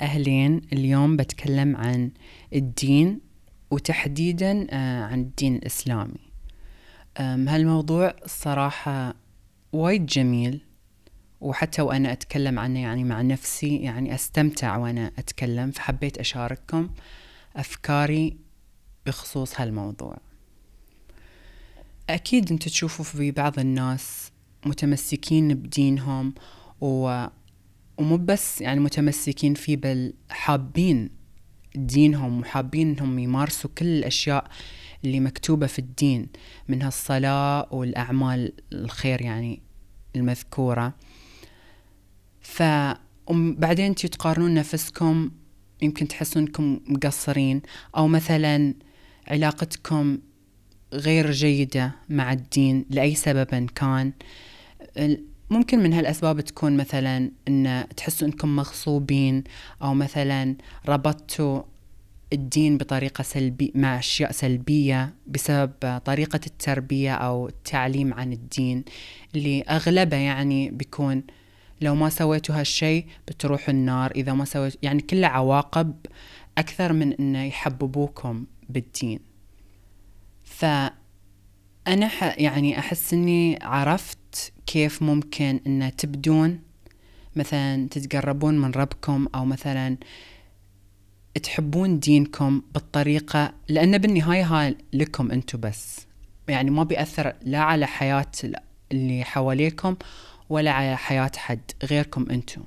أهلين اليوم بتكلم عن الدين وتحديدا آه، عن الدين الإسلامي. هالموضوع الصراحة وايد جميل وحتى وأنا أتكلم عنه يعني مع نفسي يعني أستمتع وأنا أتكلم فحبيت أشارككم أفكاري بخصوص هالموضوع. أكيد أنتوا تشوفوا في بعض الناس متمسكين بدينهم و... ومو بس يعني متمسكين فيه بل حابين دينهم وحابين إنهم يمارسوا كل الأشياء اللي مكتوبة في الدين منها الصلاة والأعمال الخير يعني المذكورة. فبعدين أنتوا تقارنون نفسكم يمكن تحسون انكم مقصرين أو مثلا علاقتكم غير جيدة مع الدين لأي سبب كان. ممكن من هالأسباب تكون مثلا أن تحسوا أنكم مغصوبين أو مثلا ربطتوا الدين بطريقة سلبية مع أشياء سلبية بسبب طريقة التربية أو التعليم عن الدين اللي أغلبه يعني بيكون لو ما سويتوا هالشي بتروحوا النار. إذا ما سويتوا يعني كله عواقب أكثر من أنه يحببوكم بالدين. فأنا يعني أحس أني عرفت كيف ممكن أن تبدون مثلا تتقربون من ربكم أو مثلا تحبون دينكم بالطريقة لأن بالنهاية هاي لكم أنتم بس. يعني ما بيأثر لا على حياة اللي حواليكم ولا على حياة حد غيركم أنتم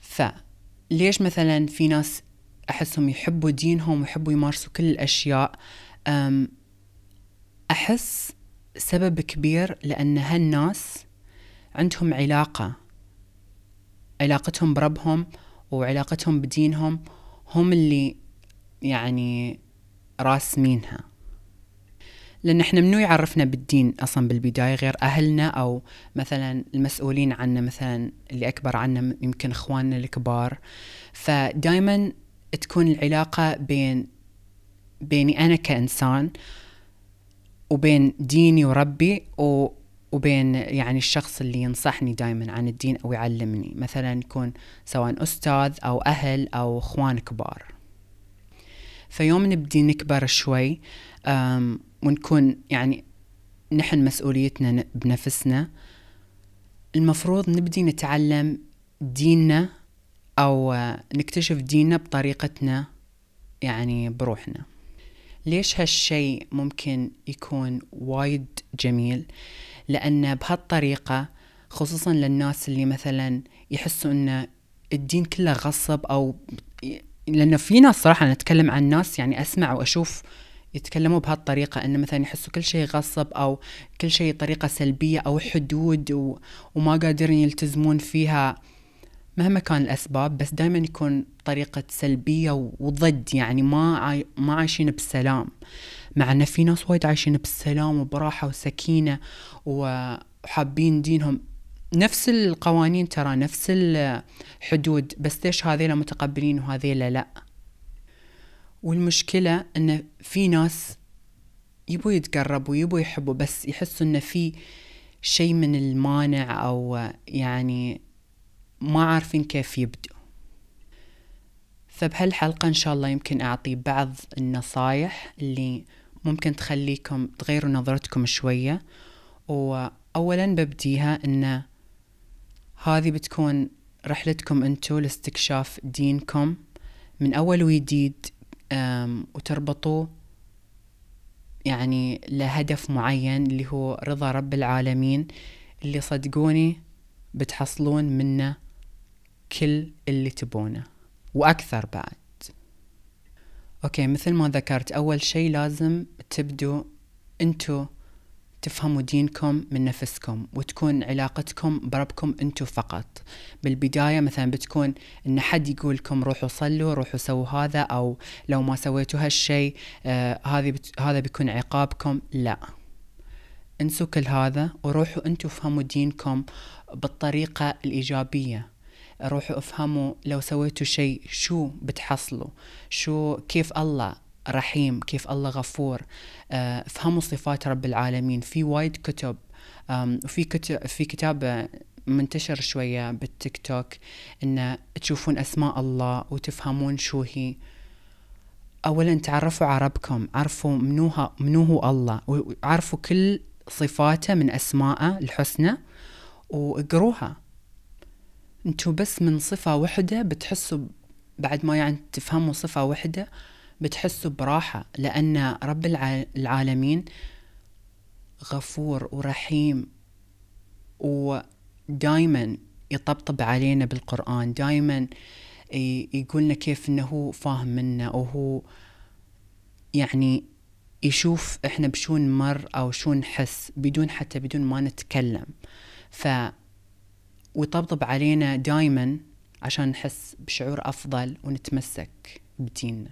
فليش مثلا في ناس أحسهم يحبوا دينهم ويحبوا يمارسوا كل الأشياء؟ أحس سبب كبير لأن هالناس عندهم علاقة. علاقتهم بربهم وعلاقتهم بدينهم هم اللي يعني راسمينها. لأن إحنا منو يعرفنا بالدين أصلا بالبداية غير أهلنا أو مثلا المسؤولين عنا مثلا اللي أكبر عنا يمكن إخواننا الكبار. فدايما تكون العلاقة بين بيني أنا كإنسان وبين ديني وربي و وبين يعني الشخص اللي ينصحني دائما عن الدين أو يعلمني. مثلا يكون سواء أستاذ أو أهل أو إخوان كبار. فيوم نبدي نكبر شوي ونكون يعني نحن مسؤوليتنا بنفسنا. المفروض نبدي نتعلم ديننا أو نكتشف ديننا بطريقتنا يعني بروحنا. ليش هالشي ممكن يكون وايد جميل؟ لأن بهالطريقة خصوصا للناس اللي مثلا يحسوا أن الدين كله غصب أو لأنه في ناس صراحة نتكلم عن ناس يعني أسمع وأشوف يتكلموا بهالطريقة أن مثلا يحسوا كل شيء غصب أو كل شيء طريقة سلبية أو حدود و... وما قادرين يلتزمون فيها مهما كان الأسباب بس دائما يكون طريقة سلبية وضد يعني ما عاي... ما عايشين بالسلام مع أن في ناس وايد عايشين بالسلام وبراحة وسكينة وحابين دينهم. نفس القوانين ترى نفس الحدود بس ليش هذيلا متقبلين وهذيلا لا؟ والمشكلة أن في ناس يبوا يتقربوا يبوا يحبوا بس يحسوا أن في شيء من المانع أو يعني ما عارفين كيف يبدأوا فبهالحلقة إن شاء الله يمكن أعطي بعض النصايح اللي ممكن تخليكم تغيروا نظرتكم شوية. وأولا ببديها أن هذه بتكون رحلتكم أنتو لاستكشاف دينكم من أول وجديد وتربطوه يعني لهدف معين اللي هو رضا رب العالمين اللي صدقوني بتحصلون منه كل اللي تبونه وأكثر بعد. أوكي مثل ما ذكرت أول شيء لازم تبدوا أنتوا تفهموا دينكم من نفسكم وتكون علاقتكم بربكم أنتو فقط. بالبداية مثلا بتكون إن حد يقول لكم روحوا صلوا روحوا سووا هذا أو لو ما سويتوا هالشيء آه هذه. هذا بيكون عقابكم. لا. انسوا كل هذا وروحوا أنتو فهموا دينكم بالطريقة الإيجابية. روحوا افهموا لو سويتوا شيء شو بتحصلوا؟ شو كيف الله رحيم؟ كيف الله غفور؟ آه، افهموا صفات رب العالمين. في وايد كتب وفي كتب في كتاب منتشر شوية بالتيك توك إن تشوفون أسماء الله وتفهمون شو هي. أولا تعرفوا على ربكم عرفوا منو, منو هو الله وعرفوا كل صفاته من أسماءه الحسنى وإقروها. أنتوا بس من صفة وحدة بتحسوا بعد ما يعني تفهموا صفة وحدة بتحسوا براحة لأن رب العالمين غفور ورحيم ودايما يطبطب علينا بالقرآن دايما يقولنا كيف إنه هو فاهم منا وهو يعني يشوف إحنا بشو نمر أو شو نحس بدون حتى بدون ما نتكلم. ف ويطبطب علينا دايما عشان نحس بشعور أفضل ونتمسك بديننا.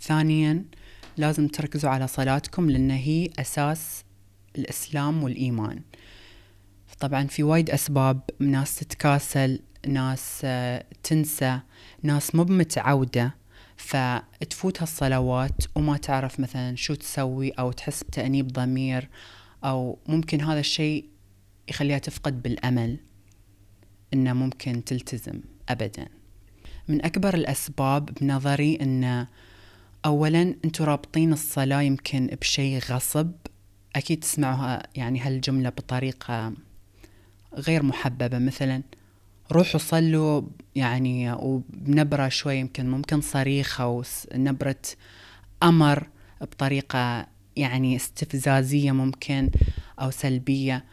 ثانيا لازم تركزوا على صلاتكم لأن هي أساس الإسلام والإيمان. طبعا في وايد أسباب ناس تتكاسل ناس آه، تنسى ناس مو متعودة فتفوت هالصلوات وما تعرف مثلا شو تسوي أو تحس بتأنيب ضمير أو ممكن هذا الشيء يخليها تفقد بالأمل إنه ممكن تلتزم أبدا. من أكبر الأسباب بنظري إن أولا أنتوا رابطين الصلاة يمكن بشيء غصب. أكيد تسمعوها يعني هالجملة بطريقة غير محببة. مثلا روحوا صلوا يعني وبنبرة شوي يمكن ممكن صريخة أو نبرة أمر بطريقة يعني استفزازية ممكن أو سلبية.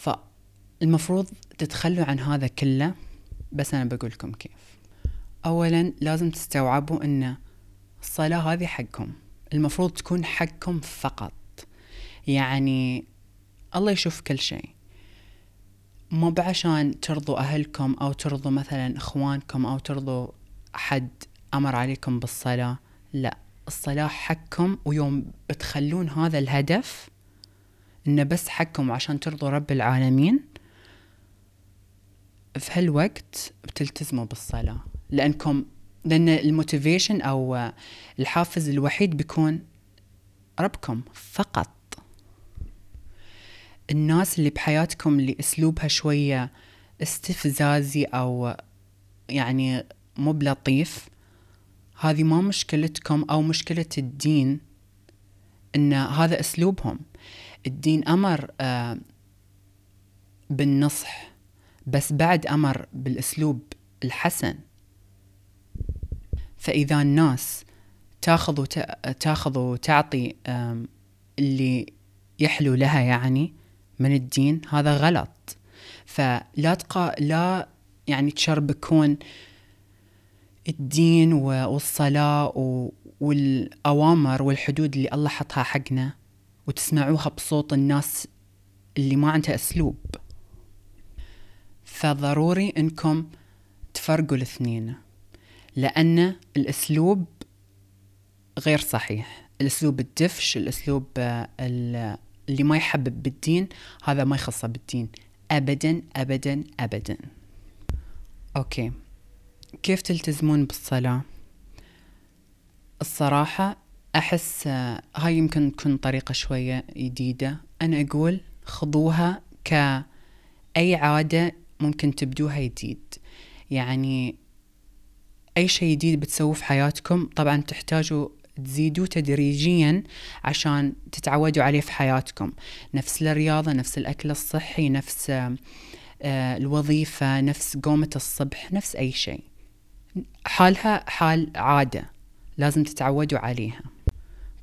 فالمفروض تتخلوا عن هذا كله بس أنا بقولكم كيف. أولا لازم تستوعبوا أن الصلاة هذه حقكم. المفروض تكون حقكم فقط. يعني الله يشوف كل شيء. مو بعشان ترضوا أهلكم أو ترضوا مثلا إخوانكم أو ترضوا حد أمر عليكم بالصلاة. لا الصلاة حقكم ويوم بتخلون هذا الهدف إنه بس حقكم عشان ترضوا رب العالمين في هالوقت بتلتزموا بالصلاة. لأنكم لأن الموتيفيشن أو الحافز الوحيد بيكون ربكم فقط. الناس اللي بحياتكم اللي أسلوبها شوية استفزازي أو يعني مو بلطيف هذه ما مشكلتكم أو مشكلة الدين إن هذا أسلوبهم. الدين أمر آه بالنصح بس بعد أمر بالأسلوب الحسن. فإذا الناس تاخذ تاخذ وتعطي اللي يحلو لها يعني من الدين هذا غلط. فلا تقا لا يعني تشربكون الدين والصلاة والأوامر والحدود اللي الله حطها حقنا. وتسمعوها بصوت الناس اللي ما عندها أسلوب. فضروري إنكم تفرقوا الاثنين لأن الأسلوب غير صحيح. الأسلوب الدفش الأسلوب اللي ما يحبب بالدين هذا ما يخصه بالدين. أبدا أبدا أبدا. أوكي. كيف تلتزمون بالصلاة؟ الصراحة أحس آه، هاي يمكن تكون طريقة شوية جديدة. أنا أقول خذوها كأي عادة ممكن تبدوها جديد. يعني أي شيء جديد بتسووه في حياتكم طبعا تحتاجوا تزيدوه تدريجيا عشان تتعودوا عليه في حياتكم. نفس الرياضة نفس الأكل الصحي نفس آه، الوظيفة نفس قومة الصبح نفس أي شيء حالها حال عادة لازم تتعودوا عليها.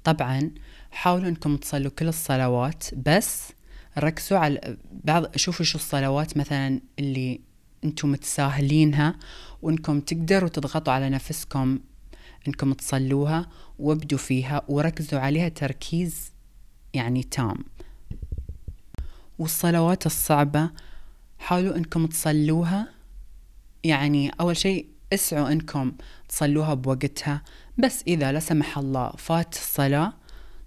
طبعا حاولوا إنكم تصلوا كل الصلوات بس ركزوا على بعض شوفوا شو الصلوات مثلا اللي إنتم متساهلينها وإنكم تقدروا تضغطوا على نفسكم إنكم تصلوها وابدوا فيها وركزوا عليها تركيز يعني تام. والصلوات الصعبة حاولوا إنكم تصلوها يعني أول شيء اسعوا إنكم تصلوها بوقتها بس إذا لا سمح الله فات الصلاة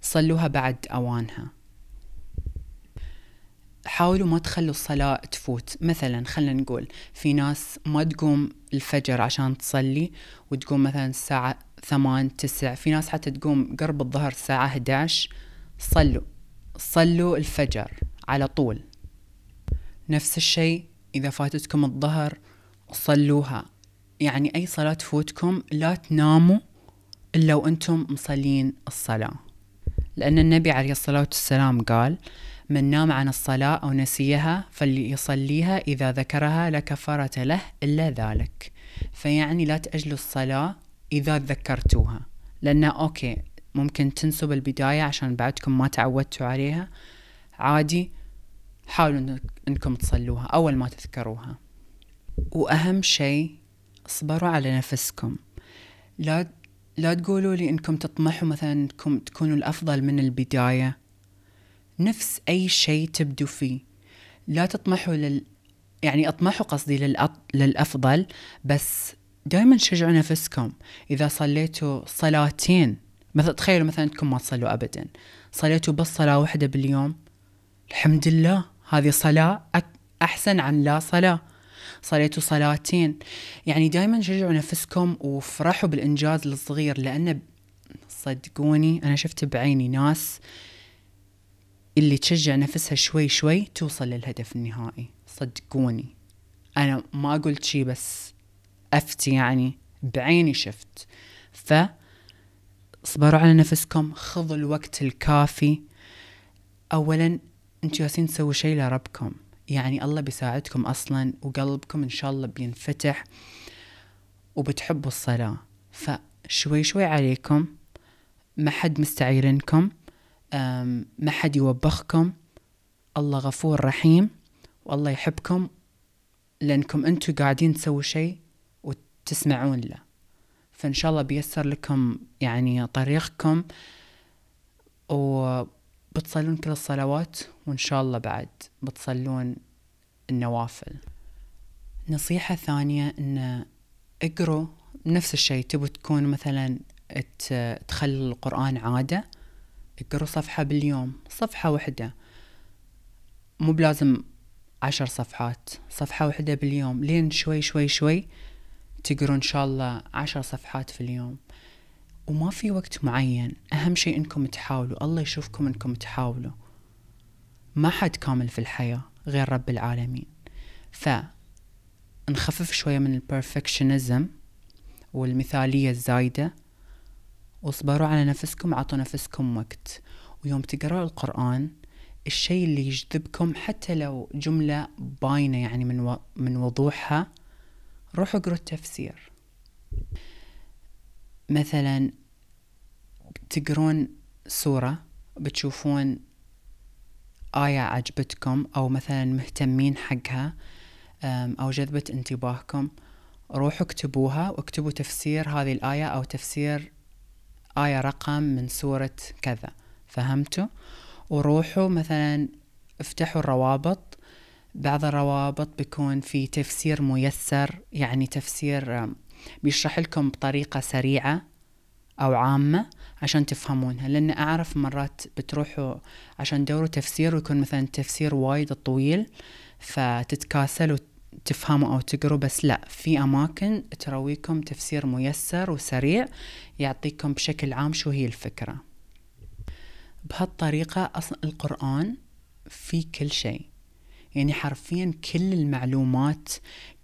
صلوها بعد أوانها. حاولوا ما تخلوا الصلاة تفوت. مثلا خلينا نقول في ناس ما تقوم الفجر عشان تصلي وتقوم مثلا الساعة ثمان تسع. في ناس حتى تقوم قرب الظهر الساعة 11 صلوا. صلوا الفجر على طول. نفس الشيء إذا فاتتكم الظهر صلوها. يعني أي صلاة تفوتكم لا تناموا إلا وأنتم مصلين الصلاة. لأن النبي عليه الصلاة والسلام قال من نام عن الصلاة أو نسيها فليصليها إذا ذكرها لا كفارة له إلا ذلك. فيعني لا تأجلوا الصلاة إذا ذكرتوها. لأن أوكي ممكن تنسوا بالبداية عشان بعدكم ما تعودتوا عليها. عادي حاولوا إنكم تصلوها أول ما تذكروها. وأهم شيء اصبروا على نفسكم. لا لا تقولوا لي إنكم تطمحوا مثلا إنكم تكونوا الأفضل من البداية. نفس أي شيء تبدوا فيه. لا تطمحوا لل يعني أطمحوا قصدي للأط... للأفضل بس دائما شجعوا نفسكم. إذا صليتوا صلاتين مثلا تخيلوا مثلا إنكم ما تصلوا ابدا. صليتوا بس صلاة واحدة باليوم. الحمد لله هذه صلاة أحسن عن لا صلاة. صليتوا صلاتين. يعني دائما شجعوا نفسكم وفرحوا بالإنجاز الصغير لأن صدقوني أنا شفت بعيني ناس اللي تشجع نفسها شوي شوي توصل للهدف النهائي. صدقوني. أنا ما قلت شي بس أفتي يعني بعيني شفت. ف اصبروا على نفسكم خذوا الوقت الكافي. أولا أنتوا جالسين تسووا شيء لربكم. يعني الله بيساعدكم أصلا وقلبكم إن شاء الله بينفتح وبتحبوا الصلاة. فشوي شوي عليكم. ما حد مستعيرنكم ما حد يوبخكم. الله غفور رحيم. والله يحبكم. لأنكم أنتوا قاعدين تسووا شيء وتسمعون له. فإن شاء الله بيسر لكم يعني طريقكم. و بتصلون كل الصلوات وإن شاء الله بعد بتصلون النوافل. نصيحة ثانية إن اقروا نفس الشيء. تبوا تكون مثلا تخلي القرآن عادة؟ اقروا صفحة باليوم صفحة واحدة. مو بلازم عشر صفحات صفحة واحدة باليوم. لين شوي شوي شوي تقروا إن شاء الله عشر صفحات في اليوم. وما في وقت معين. أهم شيء إنكم تحاولوا. الله يشوفكم إنكم تحاولوا. ما حد كامل في الحياة غير رب العالمين. ف نخفف شوية من البرفكشنزم والمثالية الزايدة. واصبروا على نفسكم عطوا نفسكم وقت. ويوم تقرأوا القرآن الشيء اللي يجذبكم حتى لو جملة باينة يعني من, و... من وضوحها روحوا اقروا التفسير. مثلا تقرون سورة بتشوفون آية عجبتكم أو مثلا مهتمين حقها أو جذبت انتباهكم روحوا اكتبوها واكتبوا تفسير هذه الآية أو تفسير آية رقم من سورة كذا فهمتوا؟ وروحوا مثلا افتحوا الروابط بعض الروابط بيكون في تفسير ميسر يعني تفسير بيشرح لكم بطريقة سريعة أو عامة عشان تفهمونها لأن أعرف مرات بتروحوا عشان تدوروا تفسير ويكون مثلا تفسير وايد طويل فتتكاسلوا تفهموا أو تقروا بس لا في أماكن ترويكم تفسير ميسر وسريع يعطيكم بشكل عام شو هي الفكرة. بهالطريقة أصلا القرآن في كل شيء. يعني حرفيا كل المعلومات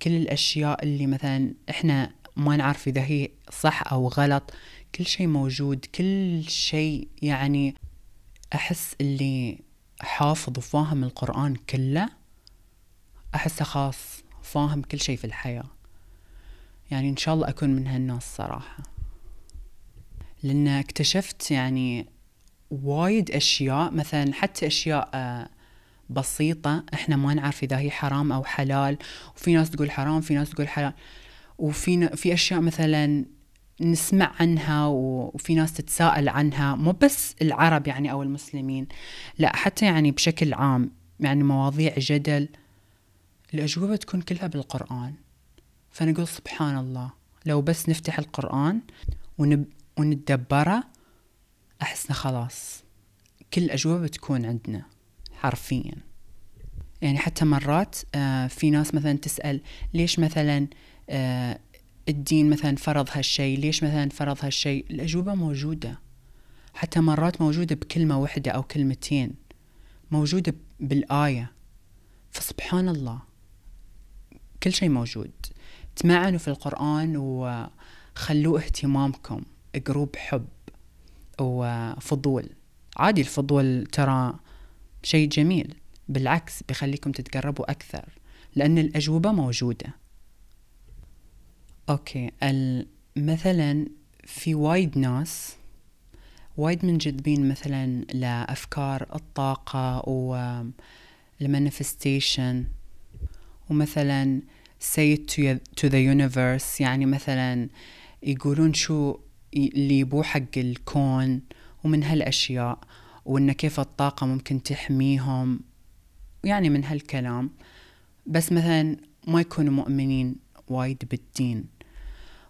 كل الأشياء اللي مثلا إحنا ما نعرف إذا هي صح أو غلط. كل شيء موجود كل شيء يعني أحس اللي حافظ وفاهم القرآن كله أحسه خاص فاهم كل شيء في الحياة. يعني إن شاء الله أكون من هالناس صراحة. لأن اكتشفت يعني وايد أشياء مثلا حتى أشياء آه، بسيطة إحنا ما نعرف إذا هي حرام أو حلال. وفي ناس تقول حرام في ناس تقول حلال. وفي في أشياء مثلا نسمع عنها وفي ناس تتساءل عنها مو بس العرب يعني أو المسلمين لا حتى يعني بشكل عام يعني مواضيع جدل الأجوبة تكون كلها بالقرآن. فنقول سبحان الله لو بس نفتح القرآن ونب ونتدبره أحسنا خلاص. كل الأجوبة بتكون عندنا حرفيا. يعني حتى مرات آه في ناس مثلا تسأل ليش مثلا الدين مثلا فرض هالشيء ليش مثلا فرض هالشيء الأجوبة موجودة. حتى مرات موجودة بكلمة واحدة أو كلمتين. موجودة بالآية. فسبحان الله. كل شيء موجود. تمعنوا في القرآن وخلوه اهتمامكم. اقروا بحب وفضول. عادي الفضول ترى شيء جميل. بالعكس بيخليكم تتقربوا أكثر. لأن الأجوبة موجودة. Okay. مثلا في وايد ناس وايد منجذبين مثلا لأفكار الطاقة وال manifestation ومثلا say it to the universe. يعني مثلا يقولون شو اللي يبو حق الكون ومن هالأشياء وإن كيف الطاقة ممكن تحميهم. يعني من هالكلام. بس مثلا ما يكونوا مؤمنين وايد بالدين.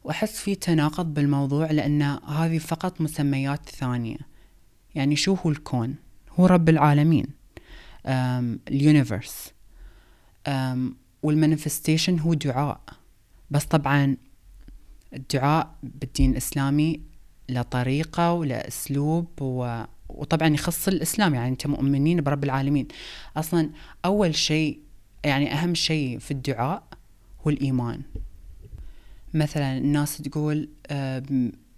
وأحس في تناقض بالموضوع لأن هذه فقط مسميات ثانية. يعني شو هو الكون؟ هو رب العالمين. ال universe. وال manifestation هو دعاء. بس طبعا الدعاء بالدين الإسلامي له طريقة وله أسلوب و... وطبعا يخص الإسلام. يعني أنت مؤمنين برب العالمين. أصلا أول شيء يعني أهم شيء في الدعاء هو الإيمان. مثلا الناس تقول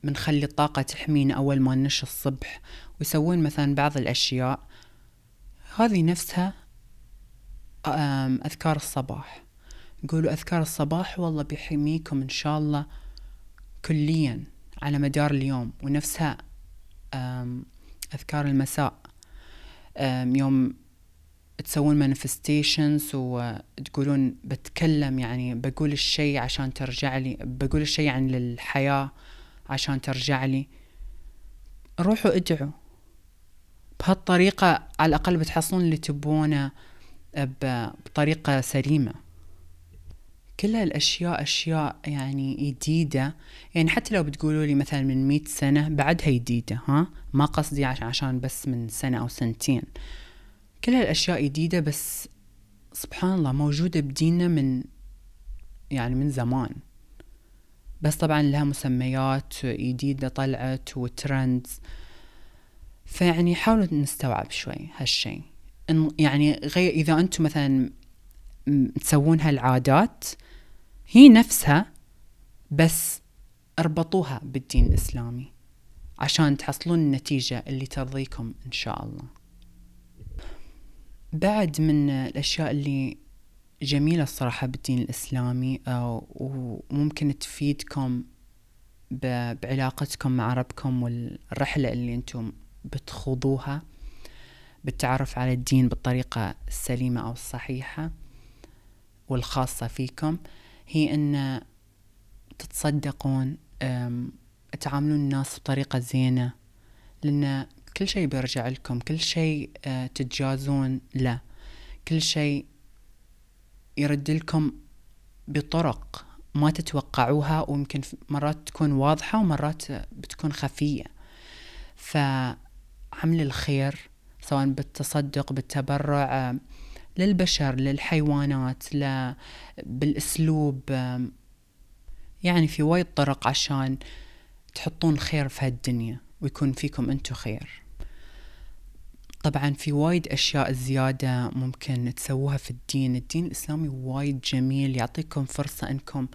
بنخلي الطاقة تحمينا أول ما ننش الصبح ويسوون مثلا بعض الأشياء. هذه نفسها أذكار الصباح. يقولوا أذكار الصباح والله بيحميكم إن شاء الله كليا على مدار اليوم ونفسها أذكار المساء يوم تسوون manifestations وتقولون بتكلم يعني بقول الشيء عشان ترجع لي بقول الشيء عن الحياة عشان ترجع لي. روحوا ادعوا. بهالطريقة على الأقل بتحصلون اللي تبونه بطريقة سليمة. كل هالأشياء أشياء يعني جديدة. يعني حتى لو بتقولوا لي مثلا من مئة سنة بعدها جديدة ها؟ ما قصدي عشان بس من سنة أو سنتين. كل هالأشياء جديدة بس سبحان الله موجودة بديننا من يعني من زمان. بس طبعا لها مسميات جديدة طلعت وترندز فيعني حاولوا نستوعب شوي هالشي. يعني غير إذا أنتم مثلا تسوون هالعادات هي نفسها بس اربطوها بالدين الإسلامي عشان تحصلون النتيجة اللي ترضيكم إن شاء الله. بعد من الأشياء اللي جميلة الصراحة بالدين الإسلامي وممكن تفيدكم بعلاقتكم مع ربكم والرحلة اللي أنتم بتخوضوها بالتعرف على الدين بالطريقة السليمة أو الصحيحة والخاصة فيكم هي أن تتصدقون تعاملون الناس بطريقة زينة لأن كل شيء بيرجع لكم كل شيء آه، تتجازون له. كل شيء يرد لكم بطرق ما تتوقعوها ويمكن مرات تكون واضحة ومرات بتكون خفية. فعمل الخير سواء بالتصدق بالتبرع للبشر للحيوانات بالأسلوب يعني في وايد طرق عشان تحطون خير في هالدنيا ويكون فيكم أنتو خير. طبعا في وايد أشياء زيادة ممكن تسووها في الدين. الدين الإسلامي وايد جميل يعطيكم فرصة أنكم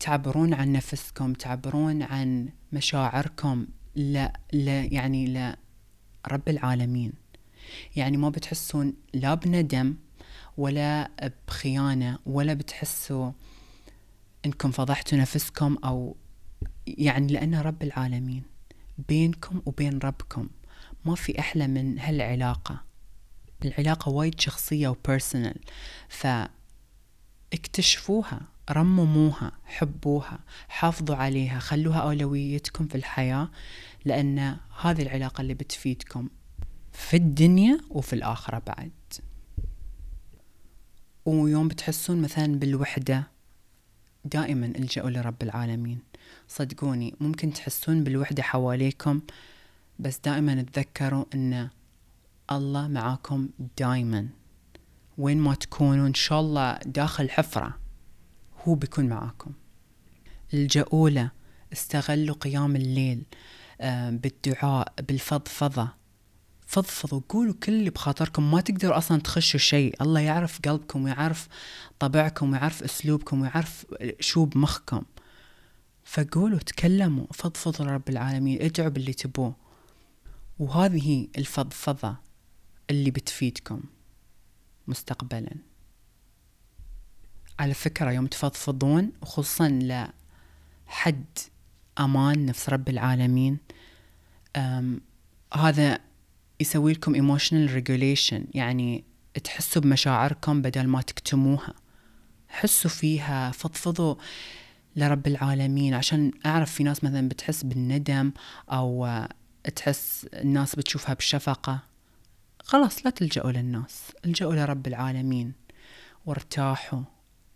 تعبرون عن نفسكم تعبرون عن مشاعركم لا, لا يعني لا رب العالمين. يعني ما بتحسون لا بندم ولا بخيانة ولا بتحسوا إنكم فضحتوا نفسكم أو يعني لأنه رب العالمين بينكم وبين ربكم. ما في أحلى من هالعلاقة. العلاقة وايد شخصية وبيرسونال فاكتشفوها رمموها حبوها حافظوا عليها خلوها أولويتكم في الحياة لأن هذه العلاقة اللي بتفيدكم في الدنيا وفي الآخرة بعد. ويوم بتحسون مثلا بالوحدة دائما إلجأوا لرب العالمين. صدقوني ممكن تحسون بالوحدة حواليكم بس دائما تذكروا إن الله معاكم دائما. وين ما تكونوا إن شاء الله داخل حفرة هو بيكون معاكم. الجأوا له استغلوا قيام الليل آه، بالدعاء بالفضفضة. فضفضوا قولوا كل اللي بخاطركم. ما تقدروا أصلا تخشوا شيء. الله يعرف قلبكم ويعرف طبعكم ويعرف أسلوبكم ويعرف شو بمخكم. فقولوا تكلموا فضفضوا لرب العالمين ادعوا باللي تبوه. وهذه الفضفضة اللي بتفيدكم مستقبلا. على فكرة يوم تفضفضون وخصوصا لحد أمان نفس رب العالمين هذا يسوي لكم emotional regulation يعني تحسوا بمشاعركم بدل ما تكتموها. حسوا فيها فضفضوا لرب العالمين. عشان أعرف في ناس مثلا بتحس بالندم أو تحس الناس بتشوفها بشفقة. خلاص لا تلجأوا للناس الجأوا لرب العالمين وارتاحوا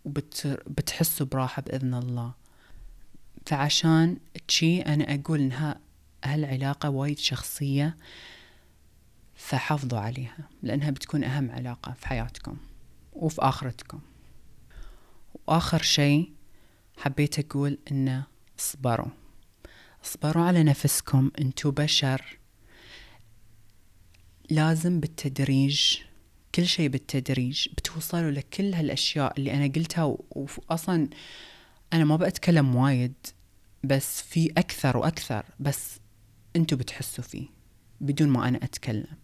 وبتحسوا براحة بإذن الله. فعشان تشي أنا أقول إنها هالعلاقة وايد شخصية فحافظوا عليها لأنها بتكون أهم علاقة في حياتكم وفي آخرتكم. وآخر شيء حبيت أقول إنه اصبروا. اصبروا على نفسكم انتو بشر. لازم بالتدريج كل شيء بالتدريج. بتوصلوا لكل هالأشياء اللي أنا قلتها وأصلا أنا ما بأتكلم وايد بس في أكثر وأكثر بس أنتوا بتحسوا فيه بدون ما أنا أتكلم.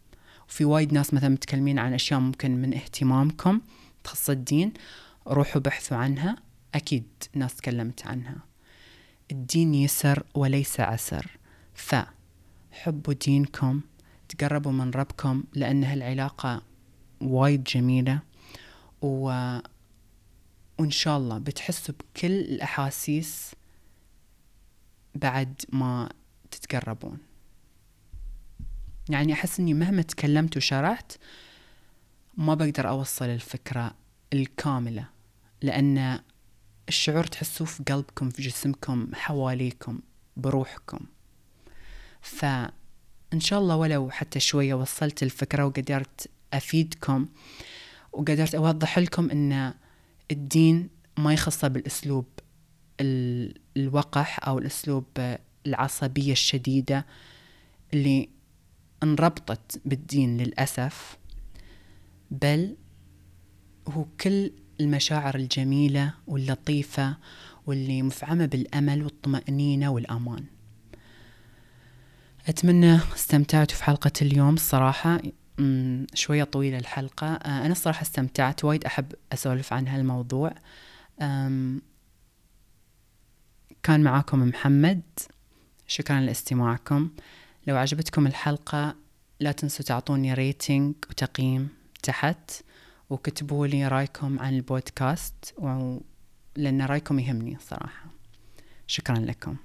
وفي وايد ناس مثلا متكلمين عن أشياء ممكن من اهتمامكم تخص الدين روحوا بحثوا عنها أكيد ناس تكلمت عنها. الدين يسر وليس عسر. فحبوا دينكم تقربوا من ربكم لأن هالعلاقة وايد جميلة و... وإن شاء الله بتحسوا بكل الأحاسيس بعد ما تتقربون. يعني أحس أني مهما تكلمت وشرحت ما بقدر أوصل الفكرة الكاملة لأن الشعور تحسوه في قلبكم في جسمكم حواليكم بروحكم. فإن شاء الله ولو حتى شوية وصلت الفكرة وقدرت أفيدكم وقدرت أوضح لكم أن الدين ما يخصه بالأسلوب الوقح أو الأسلوب العصبية الشديدة اللي انربطت بالدين للأسف بل هو كل المشاعر الجميلة واللطيفة واللي مفعمة بالأمل والطمأنينة والأمان. أتمنى استمتعتوا في حلقة اليوم الصراحة. شوية طويلة الحلقة. آه، أنا الصراحة استمتعت. وايد أحب أسولف عن هالموضوع. كان معاكم محمد. شكرا لاستماعكم. لو عجبتكم الحلقة لا تنسوا تعطوني ريتنج وتقييم تحت. وكتبوا لي رأيكم عن البودكاست و... لأن رأيكم يهمني صراحة. شكرا لكم.